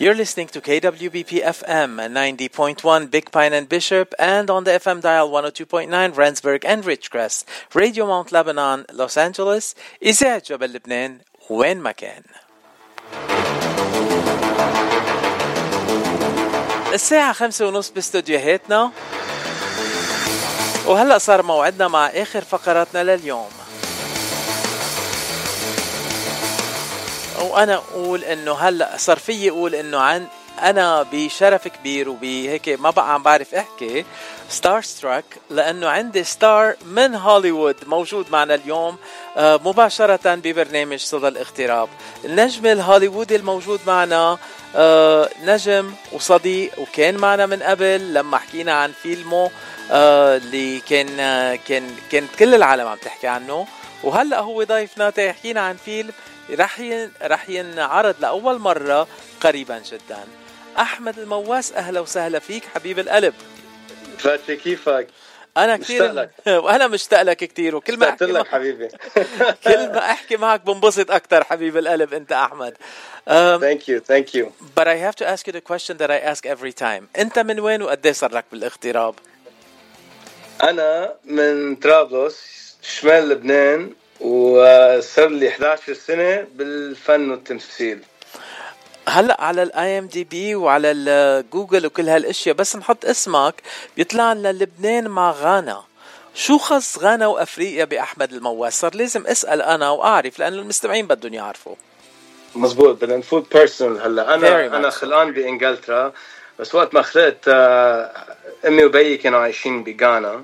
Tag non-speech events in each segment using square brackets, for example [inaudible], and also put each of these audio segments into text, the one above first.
You're listening to KWBP FM 90.1 Big Pine and Bishop and on the FM dial 102.9 Rendsburg and Ridgecrest Radio Mount Lebanon Los Angeles إذاعة جبل لبنان وين ما كان الساعة خمسة ونص باستوديوهاتنا وهلأ صار موعدنا مع آخر فقراتنا لليوم وأنا أقول إنه هلأ صار فيي أقول إنه عن أنا بشرف كبير وبهيك ما بقى عم بعرف أحكي. star struck لأنه عندي star من هوليوود موجود معنا اليوم آه، مباشرة ببرنامج صدى الاغتراب. النجم الهوليوودي الموجود معنا آه، نجم وصديق وكان معنا من قبل لما حكينا عن فيلمه آه، اللي كان كان كانت كل العالم عم تحكي عنه. وهلأ هو ضيفنا تيحكينا عن فيلم رح رح ينعرض لأول مرة قريبا جدا. أحمد المواس أهلا وسهلا فيك حبيب القلب. فاتي كيفك؟ أنا كثير. [laughs] وأنا مشتاق لك كثير وكل ما أحكي لك حبيبي. [laughs] كل ما أحكي معك بنبسط أكثر حبيب القلب أنت أحمد. thank you thank you. But I have to ask you the question that I ask every time. أنت من وين وقد إيه صار لك بالاغتراب؟ أنا من طرابلس شمال لبنان. وصار لي 11 سنة بالفن والتمثيل. هلأ على ال IMDb وعلى الجوجل وكل هالأشياء بس نحط اسمك بيطلع لنا لبنان مع غانا. شو خص غانا وأفريقيا بأحمد المواس صار لازم أسأل أنا وأعرف لأنه المستمعين بدهم يعرفوا. مزبوط بدنا نفوت personal هلأ. أنا أنا خلقان بإنجلترا بس وقت ما خلقت آه، أمي وبيي كانوا عايشين بغانا.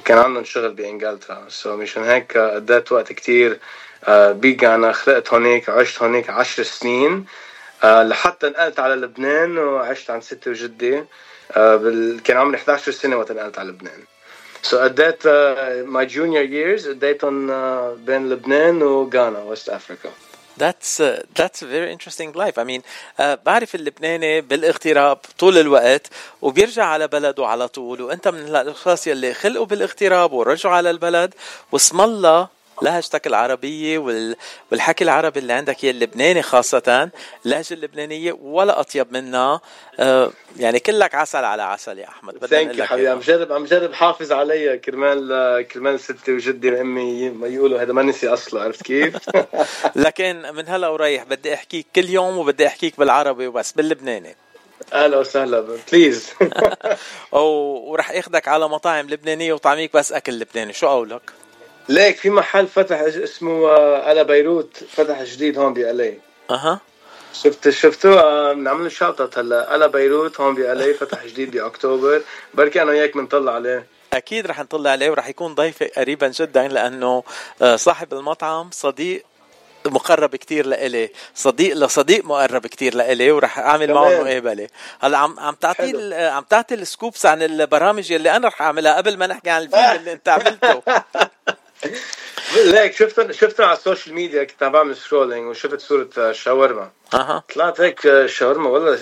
وكان عندهم شغل بإنجلترا. so مشان هيك قضيت وقت كتير آه، بغانا خلقت هونيك عشت هونيك عشر سنين آه، لحتى نقلت على لبنان وعشت عند ستي وجدي. آه، كان عمري 11 سنة وقت نقلت على لبنان. so قضيت my junior years قضيتهم بين لبنان وغانا West Africa That's uh, that's a very interesting life. I mean uh, بعرف اللبناني بالاغتراب طول الوقت وبيرجع على بلده على طول وأنت من الأشخاص يلي خلقوا بالاغتراب ورجعوا على البلد واسم الله لهجتك العربية والحكي العربي اللي عندك هي اللبناني خاصة اللهجة اللبنانية ولا أطيب منها. آه، يعني كلك عسل على عسل يا أحمد يو حبيبي. عم جرب عم جرب حافظ علي كرمال كرمال ستي وجدي وأمي ما يقولوا هذا ما نسي أصله عرفت كيف؟ [laughs] [laughs] لكن من هلا وريح بدي أحكيك كل يوم وبدي أحكيك بالعربي وبس باللبناني. أهلا وسهلا please [laughs] ورح أخذك على مطاعم لبنانية وطعميك بس أكل لبناني شو قولك؟ ليك في محل فتح اسمه على بيروت فتح جديد هون ب LA أها. شفت شفتوا آه، بنعمل shout out هلا. على بيروت هون ب LA فتح جديد باكتوبر بركي أنا وياك بنطلع عليه. أكيد رح نطلع عليه ورح يكون ضيفي قريبا جدا لأنه آه، صاحب المطعم صديق مقرب كتير لإلي. صديق لصديق مقرب كتير لإلي ورح أعمل معه مقابلة. هلا عم عم تعطي عم تعطي ال scoops عن البرامج اللي أنا رح أعملها قبل ما نحكي عن الفيلم [laughs] اللي أنت عملته. [laughs] ليك شفت شفت على ال social media كنت عم بعمل scrolling وشفت صورة شاورما أها طلعت هيك شاورما والله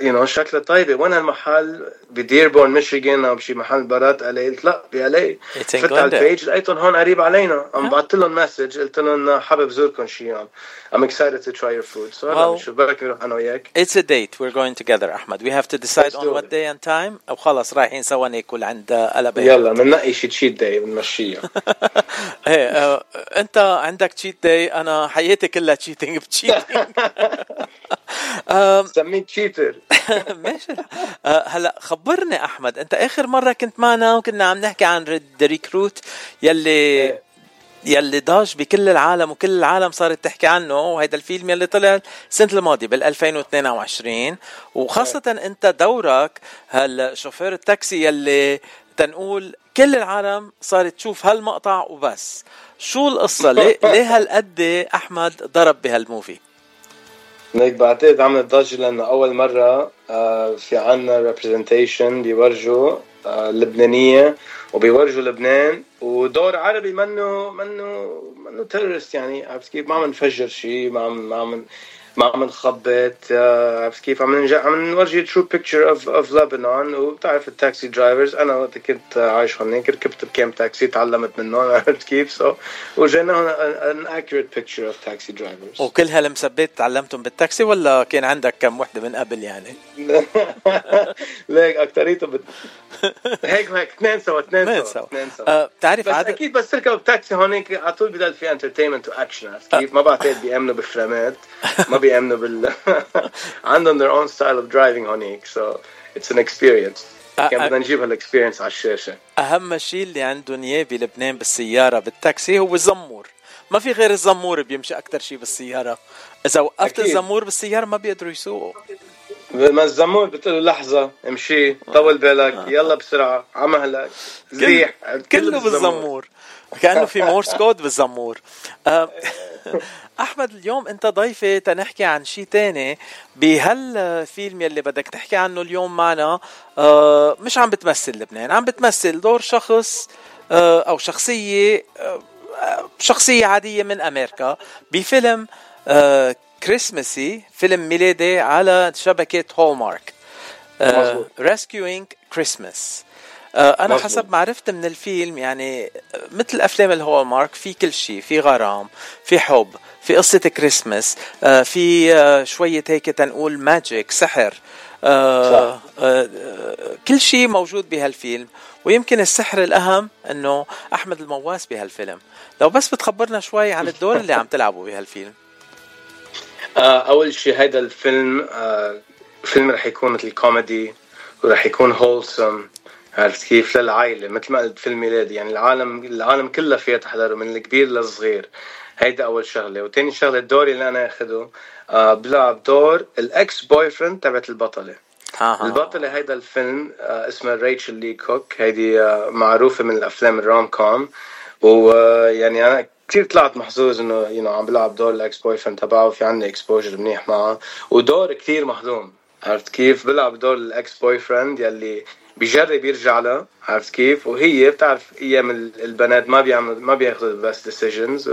you know شكلها طيبة. وين هالمحل؟ بديربون ميشيغان أو بشي محل برات LA قلت لا ب LA فت على ال page لقيتهم هون قريب علينا. عم بعثت لهم message قلت لهم حابب زوركم شي يوم I'm excited to try your food. So هلا بنشوف. بركي نروح أنا وياك. It's a date. We're going together أحمد we have to decide on what day and time. أو خلص رايحين سوا ناكل عند قلبي يلا بننقي شي cheat day بنمشيها إيه أنت عندك cheat day أنا حياتي كلها cheating ب cheating سميه cheater [laughs] ماشي. آه، هلا خبرني أحمد أنت آخر مرة كنت معنا وكنا عم نحكي عن The Recruit يلي إيه. يلي ضاج بكل العالم وكل العالم صارت تحكي عنه وهيدا الفيلم يلي طلع السنة الماضية بال 2022 وخاصة إيه. أنت دورك هالشوفير التاكسي يلي تنقول كل العالم صارت تشوف هالمقطع وبس. شو القصة؟ ليه, [laughs] ليه هالقد أحمد ضرب بهال movie هيك بعتقد عملت ضجة لأنه أول مرة آه، في عنا representation بيورجوا آه، لبنانية وبيورجوا لبنان ودور عربي منه منه منه terrorist يعني عرفت كيف؟ ما عم نفجر شيء ما عم ما عم ما عم نخبط آه، عرفت كيف؟ عم عم نورجي true picture of of لبنان وبتعرف ال taxi drivers أنا وقت كنت عايش هونيك ركبت بكام تاكسي تعلمت منهم [laughs] عرفت كيف؟ so وجينا هون an accurate picture of taxi drivers وكل هالمسبات تعلمتهم بالتاكسي ولا كان عندك كم وحدة من قبل يعني؟ [laughs] ليك اكثريته بت... [laughs] هيك هيك اثنين سوا اثنين سوا اثنين سوا. آه بتعرف بس عادة... أكيد بس تركب تاكسي هونيك على طول بضل في entertainment و action كيف؟ ما بعتقد بيأمنوا بالفريمات ما بيأمنوا بال [laughs] عندهم their own style of driving هونيك so it's an experience. كان بدنا نجيب هال experience على الشاشة. أهم شيء اللي عندهم إياه بلبنان بالسيارة بالتاكسي هو الزمور. ما في غير الزمور بيمشي أكثر شيء بالسيارة. إذا وقفت الزمور بالسيارة ما بيقدروا يسوقوا. ما الزمور بتقول له لحظة امشي طول بالك آه. يلا بسرعة عمهلك زيح. كله بالزمور. كأنه في Morse code بالزمور. آه، أحمد اليوم أنت ضيفي تنحكي عن شيء تاني بهالفيلم يلي بدك تحكي عنه اليوم معنا. آه، مش عم بتمثل لبنان عم بتمثل دور شخص أو شخصية شخصية عادية من أمريكا بفيلم كريسمسي فيلم ميلادي على شبكة Hallmark Rescuing Christmas أنا مزبوط. حسب ما عرفت من الفيلم يعني مثل افلام ال Hallmark في كل شيء في غرام في حب في قصة كريسمس آه، في آه، شوية هيك تنقول magic سحر آه، كل شيء موجود بهالفيلم. ويمكن السحر الأهم أنه أحمد المواس بهالفيلم. لو بس بتخبرنا شوي عن الدور اللي عم تلعبه بهالفيلم. آه، أول شيء هيدا الفيلم آه، فيلم رح يكون مثل كوميدي ورح يكون wholesome عرفت كيف؟ للعائلة مثل ما قلت فيلم ميلادي يعني العالم العالم كلها فيها تحضره من الكبير للصغير. هيدا أول شغلة. وتاني شغلة الدور اللي أنا أخده آه بلعب دور ال ex-boyfriend تبعت البطله البطلة هيدا الفيلم آه اسمها Rachael Leigh Cook. هيدي آه معروفة من الأفلام ال rom-com ويعني أنا كثير طلعت محظوظ إنه you know عم بلعب دور ال ex-boyfriend تبعه في عندي exposure منيح معه. ودور كثير مهضوم. عرفت كيف؟ بلعب دور ال ex-boyfriend يلي بيجرب يرجع لها عرفت كيف؟ وهي بتعرف أيام البنات ما بيعملوا ما بياخذوا ال best decisions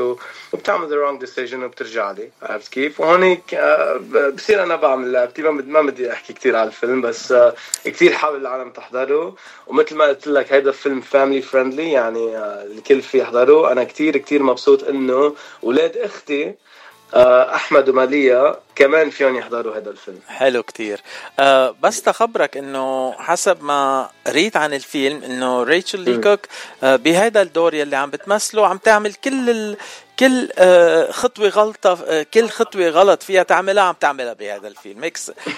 وبتعمل the wrong decision وبترجع لي عرفت كيف؟ وهونيك آه، بصير أنا بعمل لعبتي ما بدي أحكي كثير على الفيلم بس آه، كثير حابب العالم تحضره. ومثل ما قلت لك هيدا فيلم family friendly يعني آه، الكل في يحضره أنا كثير كثير مبسوط إنه أولاد أختي أحمد وماليا كمان فيهم يحضروا هذا الفيلم. حلو كتير. أه بس تخبرك إنه حسب ما قريت عن الفيلم إنه Rachael Leigh Cook أه بهذا الدور يلي عم بتمثله عم تعمل كل ال... كل آه، خطوة غلطة آه، كل خطوة غلط فيها تعملها عم تعملها بهذا الفيلم. هيك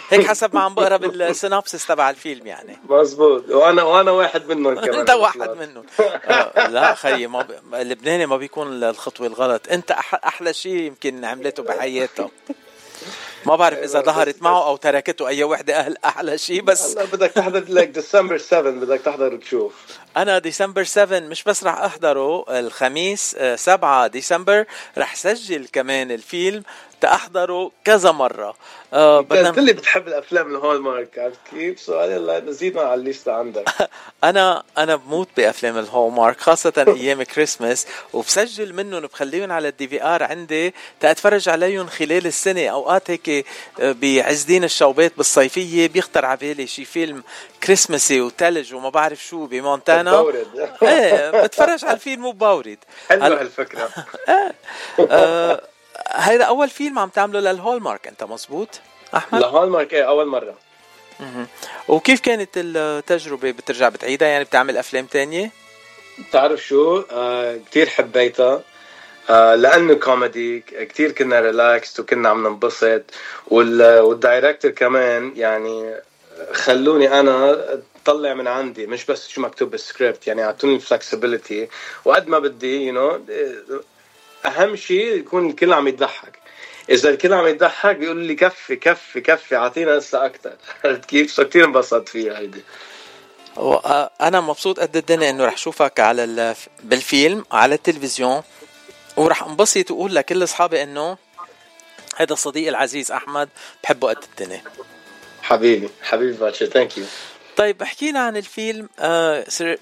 هيك حسب ما عم بقرا بالسينابسس تبع الفيلم يعني. مزبوط وأنا وأنا واحد منهم [laughs] كمان أنت واحد منهم. آه، لا خيي ما ب... اللبناني ما بيكون الخطوه الغلط. أنت أحلى شيء يمكن عملته بحياته ما بعرف إذا ظهرت معه أو تركته أي وحدة أهل أحلى شيء بس بدك تحضر لك ديسمبر 7 بدك تحضر وتشوف. أنا ديسمبر 7 مش بس رح أحضره الخميس 7 آه، ديسمبر رح سجل كمان الفيلم تأحضره كذا مرة. آه بدنا قلت لي بتحب الأفلام ال Hallmark عرفت كيف؟ سؤال يلا نزيدنا على الليستة عندك. [laughs] أنا أنا بموت بأفلام ال Hallmark خاصة [laughs] أيام كريسمس وبسجل منهم وبخليهم على ال DVR عندي تأتفرج عليهم خلال السنة. أوقات هيك آه، بعز دين الشوبات بالصيفية بيخطر على بالي شي فيلم كريسمسي وتلج وما بعرف شو بمونتانا. بورد [laughs] إيه بتفرج على الفيلم وبورد حلوة هالفكرة. [laughs] آه. آه هيدا أول فيلم عم تعمله لل Hallmark أنت مزبوط؟ أحمد؟ ل Hallmark إيه أول مرة. وكيف كانت التجربة بترجع بتعيدها؟ يعني بتعمل أفلام تانية؟ بتعرف شو؟ آه كتير حبيتها. آه لأنه كوميدي كتير كنا ريلاكس وكنا عم ننبسط. وال director كمان يعني خلوني أنا طلع من عندي مش بس شو مكتوب بالسكريبت يعني أعطوني ال flexibility وقد ما بدي you know, أهم شيء يكون الكل عم يضحك. إذا الكل عم يضحك بيقول لي كفي كفي كفي اعطينا هسه أكثر [laughs] عرفت كيف؟ so كثير انبسطت فيها هيدي أنا مبسوط قد الدنيا إنه رح شوفك على بالفيلم على التلفزيون. ورح انبسط وأقول لكل أصحابي إنه هذا صديقي العزيز أحمد بحبه قد الدنيا. حبيبي حبيبي باتشا thank you طيب احكينا عن الفيلم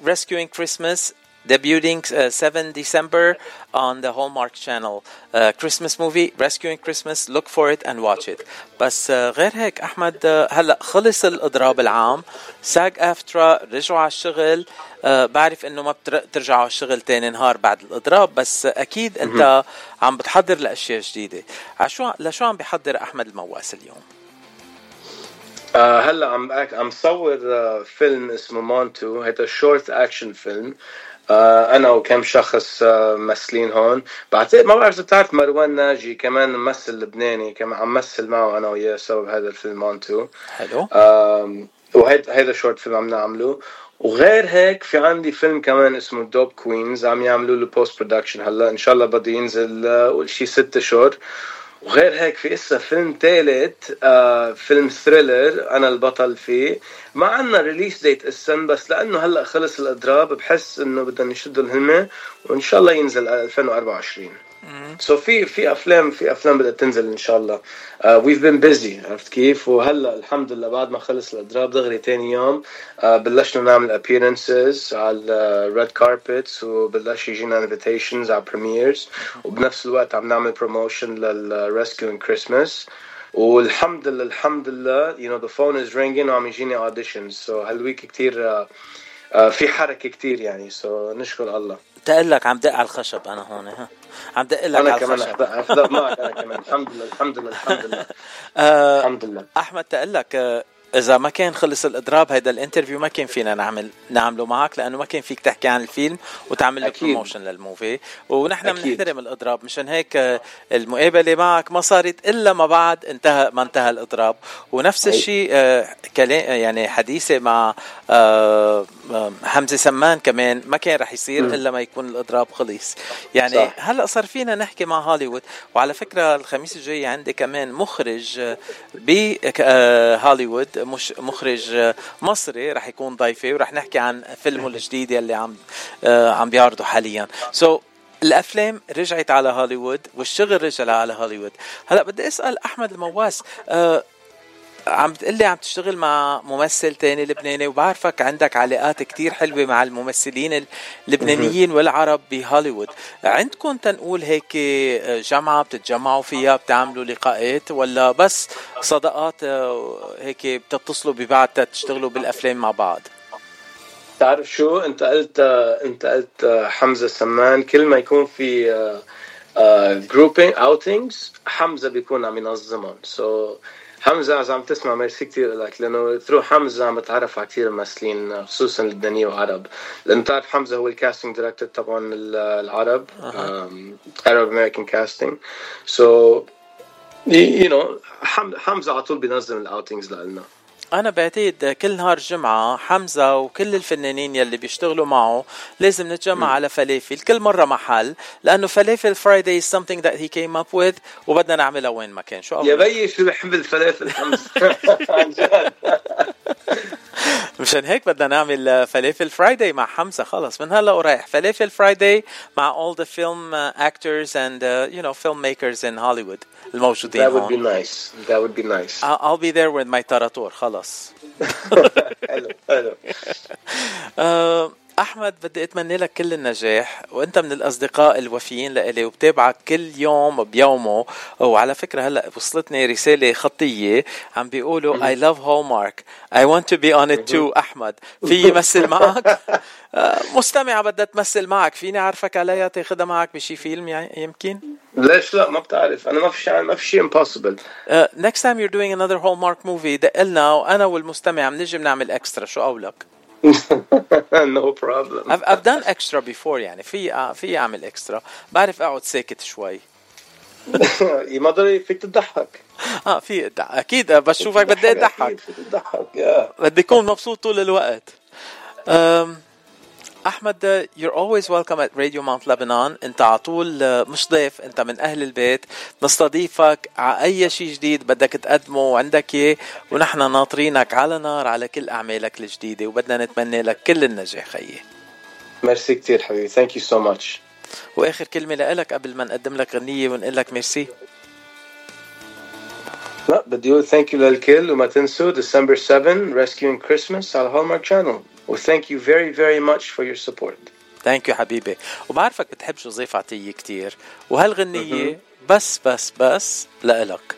Rescuing uh, Christmas debuting uh, 7 December on the Hallmark channel. uh, Christmas movie Rescuing Christmas look for it and watch it. بس uh, غير هيك أحمد uh, هلأ خلص الإضراب العام SAG-AFTRA رجعوا على الشغل uh, بعرف إنه ما بترجعوا على الشغل تاني نهار بعد الإضراب بس أكيد أنت عم بتحضر لأشياء جديدة. عشو لشو عم بيحضر أحمد المواس اليوم؟ آه هلا عم عم صور آه فيلم اسمه مونتو. هيدا short action film. آه أنا وكم شخص آه ممثلين هون. بعتقد ما بعرف إذا بتعرف مروان ناجي كمان ممثل لبناني كمان عم مثل معه أنا وياه سوا بهذا الفيلم مونتو. حلو. آه وهيدا هيدا short film عم نعمله. وغير هيك في عندي فيلم كمان اسمه دوب Queens عم يعملوا له post production هلا. إن شاء الله بده ينزل آه شي ست اشهر وغير هيك في إسا فيلم ثالث آه فيلم thriller أنا البطل فيه. ما عندنا release date اسا بس لأنه هلأ خلص الأضراب بحس إنه بدنا نشد الهمه وإن شاء الله ينزل 2024 so في في افلام في أفلام بدها تنزل إن شاء الله. we've been busy عرفت كيف؟ وهلأ الحمد لله بعد ما خلص الأضراب دغري ثاني يوم uh, بلشنا نعمل appearances على ال red carpets وبلش يجينا invitations على premieres وبنفس الوقت عم نعمل promotion لل Rescuing Christmas والحمد لله الحمد لله you know the phone is ringing وعم يجيني auditions. so هال week كثير uh, uh, في حركة كثير يعني so so نشكر الله. تقول لك عم دق على الخشب أنا هون ها. عم دق لك أنا على كمان الخشب. احضر معك أنا كمان. الحمد لله الحمد لله الحمد لله. [laughs] آه، الحمد لله. أحمد تقول لك آه، إذا ما كان خلص الإضراب هيدا ال interview ما كان فينا نعمل نعمله معك لأنه ما كان فيك تحكي عن الفيلم وتعمل له أكيد. promotion لل movie ونحن. بنحترم الإضراب مشان هيك آه، المقابلة معك ما صارت إلا ما بعد انتهى ما انتهى الإضراب ونفس. الشيء آه، كلام يعني حديثي مع آه، آه، حمزة سمان كمان ما كان رح يصير. إلا ما يكون الإضراب خلص يعني صح. هلأ صار فينا نحكي مع هوليوود وعلى فكرة الخميس الجاي عندي كمان مخرج آه، بهوليوود مش مخرج مصري رح يكون ضيفي ورح نحكي عن فيلمه الجديد يلي عم آه، عم بيعرضه حاليا. so so, الأفلام رجعت على هوليوود والشغل رجع على هوليوود. هلا بدي أسأل أحمد المواس آه، عم بتقلي عم تشتغل مع ممثل تاني لبناني وبعرفك عندك علاقات كتير حلوة مع الممثلين اللبنانيين والعرب بهوليوود. عندكم تنقول هيك جامعة بتتجمعوا فيها بتعملوا لقاءات ولا بس صداقات آه، هيك بتتصلوا ببعض تشتغلوا بالأفلام مع بعض؟ تعرف شو؟ انت قلت انت قلت حمزة سمان كل ما يكون في grouping outings حمزة بيكون عم ينظمهم. so so, حمزة اذا عم تسمع ميرسي كثير لك لأنه through حمزة عم بتعرف على كثير ممثلين خصوصا لبنانيه وعرب. لأنه بتعرف حمزة هو ال casting director تبع العرب Arab American casting. So you know حمزة على طول بينظم ال outings لنا. أنا بعتقد كل نهار جمعة حمزة وكل الفنانين يلي بيشتغلوا معه لازم نتجمع على فلافل كل مرة محل لأنه فلافل Friday is something that he came up with وبدنا نعملها وين ما كان شو يا؟ بيي شو بحب الفلافل [laughs] عن جد. مشان هيك بدنا نعمل فلافل Friday مع حمزة خلص من هلا ورايح فلافل Friday مع all the film uh, actors and uh, you know filmmakers in Hollywood الموجودين That would be nice. That would be nice. I'll I'll be there with my تراتور خلص حلو حلو آه، أحمد بدي أتمنى لك كل النجاح وأنت من الأصدقاء الوفيين لإلي وبتابعك كل يوم بيومه. وعلى فكرة هلأ وصلتني رسالة خطية عم بيقولوا I love Hallmark. I want to be on it too. أحمد في يمثل معك؟ [laughs] آه، مستمعه بدها تمثل معك. فيني أعرفك عليها؟ تاخذها معك بشي فيلم يعني يمكن؟ ليش لا؟ ما بتعرف. أنا ما في شيء ما في شيء impossible. Uh, next time you're doing another Hallmark movie دق لنا وأنا والمستمع بنجي بنعمل اكسترا شو قولك؟ [laughs] no problem. I've, I've done extra before يعني. في في أعمل اكسترا بعرف أقعد ساكت شوي. [laughs] ما ضروري فيك تضحك. [laughs] آه في أكيد بس شوفك بدي أضحك. بدي أكون مبسوط طول الوقت. أحمد you're always welcome at Radio Mount Lebanon. أنت على طول آه، مش ضيف أنت من أهل البيت. نستضيفك على أي شيء جديد بدك تقدمه وعندك إياه ونحن ناطرينك على نار على كل أعمالك الجديدة وبدنا نتمنى لك كل النجاح. خيي. ميرسي كثير حبيبي. Thank you so much. وآخر كلمة لك قبل ما نقدم لك غنية ونقول لك ميرسي لا بدي أقول thank you للكل وما تنسوا December 7 Rescuing Christmas على Hallmark Channel. و thank you very very much for your support. thank you حبيبي وبعرفك بتحب جوزيف عطية كتير. وهالغنية بس بس بس لإلك.